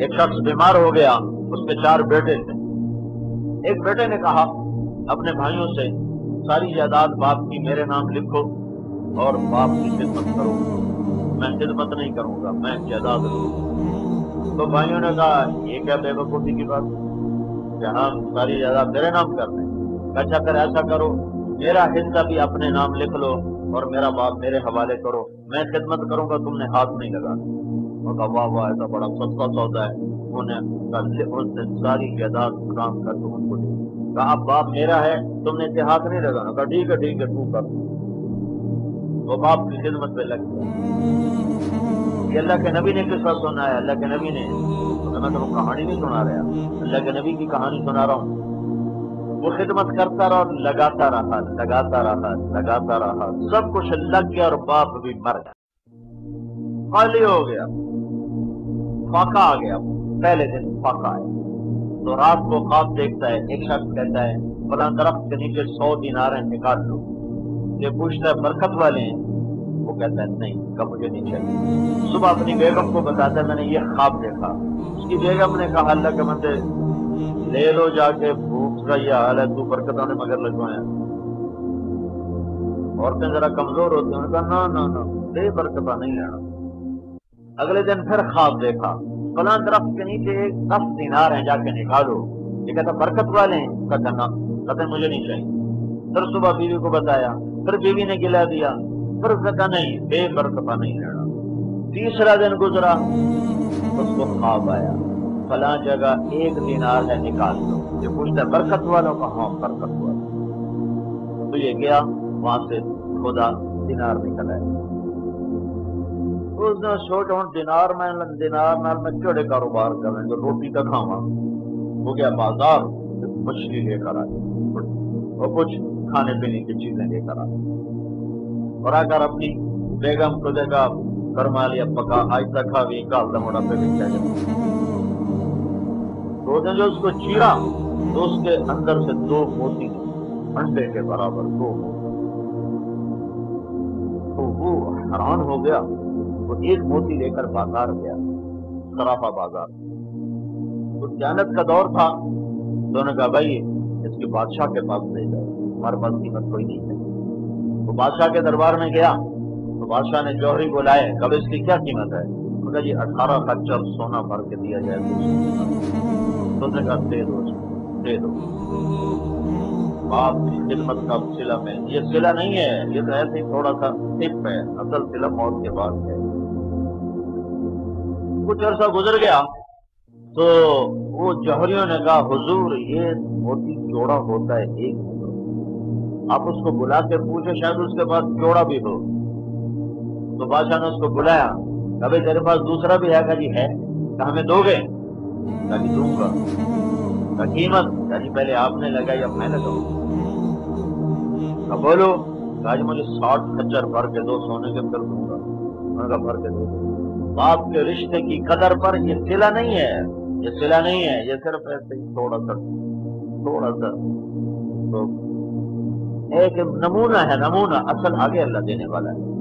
ایک شخص بیمار ہو گیا، اس کے چار بیٹے تھے۔ ایک بیٹے نے کہا، اپنے بھائیوں سے ساری جائیداد باپ کی میرے نام لکھو اور باپ کی خدمت کرو۔ میں خدمت نہیں کروں گا، میں جائیداد لوں تو بھائیوں نے کہا، یہ کیا بے وقوفی کی بات کہ ہم ساری جائیداد میرے نام کر دیں۔ اچھا پھر ایسا کرو۔ میرا حصہ بھی اپنے نام لکھ لو اور میرا باپ میرے حوالے کرو۔ میں خدمت کروں گا، تم نے ہاتھ نہیں لگانا کہا واہ واہ ایسا بڑا سستا سودا ہے۔ انہوں نے اس دن ساری جائیداد کام کر تم ان کو دی۔ کہا، اب باپ میرا ہے، تم نے اسے ہاتھ نہیں لگانا۔ کہا، ٹھیک ہے ٹھیک ہے، تو کر۔ وہ باپ کی خدمت پہ لگ گیا یہ اللہ کے نبی نے قصہ سنا ہے اللہ کے نبی نے۔ میں تو کہانی نہیں سنا رہا۔ اللہ کے نبی کی کہانی سنا رہا ہوں۔ وہ خدمت کرتا رہا اور لگاتا رہا لگاتا رہا لگاتا رہا۔ سب کچھ لگ گیا اور باپ بھی مر گیا۔ خالی ہو گیا۔ فاقہ آ گیا۔ پہلے دن فاقہ آیا۔ تو رات کو خواب دیکھتا ہے، ایک شخص کہتا ہے، فلاں درخت کے نیچے سو دینار ہیں نکال لو۔ یہ پوچھتا ہے، برکت والے ہیں؟ وہ کہتا ہے، نہیں، کب مجھے نہیں چاہیے صبح اپنی بیگم کو بتاتا ہے، میں نے یہ خواب دیکھا۔ اس کی بیگم نے کہا، اللہ کے مندر لے لو جا کے، بھوک کا یہ حال ہے، تو برکتوں نے مگر لگوایا۔ عورتیں ذرا کمزور ہوتی ہیں کہا، نہ نہ بے برکتہ نہیں لینا اگلے دن پھر خواب دیکھا۔ فلاں درخت کے نیچے ایک دس دینار ہیں جا کے نکالو۔ یہ کہتا، برکت والے ہیں۔ کہتا، نہ کہتے مجھے نہیں چاہیے۔ پھر صبح بیوی کو بتایا، پھر بیوی نے گلا دیا۔ پھر کہتا نہیں، بے برکتہ نہیں لینا تیسرا دن گزرا، اس کو خواب آیا۔ فلاں جگہ ایک دینار ہے، نکال دو۔ یہ پوچھتا، برکت والوں کا ہاں برکت والا تو یہ گیا، وہاں سے خدا دینار نکل آیا۔ اس نے سوچا ہوں دینار میں دینار نال میں کیڑے کاروبار کریں جو روٹی کا کھاوا وہ گیا بازار مچھلی لے کر آئے اور کچھ کھانے پینے کی چیزیں لے کر آئے اور آ کر اپنی بیگم کو دیکھا فرما لیا پکا آج تک کھا بھی کال دمڑا پہ بھی تو نے جو اس کو چیرا تو اس کے اندر سے دو موتی انڈے کے برابر دو موتی تو وہ حیران ہو گیا وہ ایک موتی لے کر بازار گیا سرافا بازار۔ تو جانت کا دور تھا۔ تو نے کہا، بھائی، اس کے بادشاہ کے پاس لے جائے ہمارے پاس قیمت کوئی نہیں ہے۔ وہ بادشاہ کے دربار میں گیا۔ تو بادشاہ نے جوہری بلائے، کب اس کی کیا قیمت ہے؟ کہا جی اٹھارہ خچر سونا بھر کے دیا جائے تو نے کہا، دے دو دے دو۔ باپ کی خدمت کا سلا میں۔ یہ سلا نہیں ہے، یہ تو ایسے ہی تھوڑا سا ٹپ ہے۔ اصل سلا موت کے بعد ہے۔ کچھ عرصہ گزر گیا تو وہ جوہریوں نے کہا، حضور، یہ موتی جوڑا ہوتا ہے، ایک آپ اس کو بلا کے پوچھے شاید اس کے پاس جوڑا بھی ہو۔ تو بادشاہ نے اس کو بلایا۔ کبھی تیرے پاس دوسرا بھی ہے کہ جی ہے۔ کہ ہمیں دو گے۔ کہ جی، دوں گا۔ قیمت۔ کہ جی پہلے آپ نے لگائی، اب میں لگاؤں۔ کہا، بولو، کہا جی مجھے ساٹھ کچر بھر کے دو سونے کے پھر دوں گا۔ میں کہا، بھر کے دو۔ باپ کے رشتے کی قدر پر یہ سلا نہیں ہے۔ یہ سلا نہیں ہے، یہ صرف ایسے ہی تھوڑا سا تھوڑا سا۔ تو ایک نمونہ ہے، نمونہ، اصل آگے اللہ دینے والا ہے۔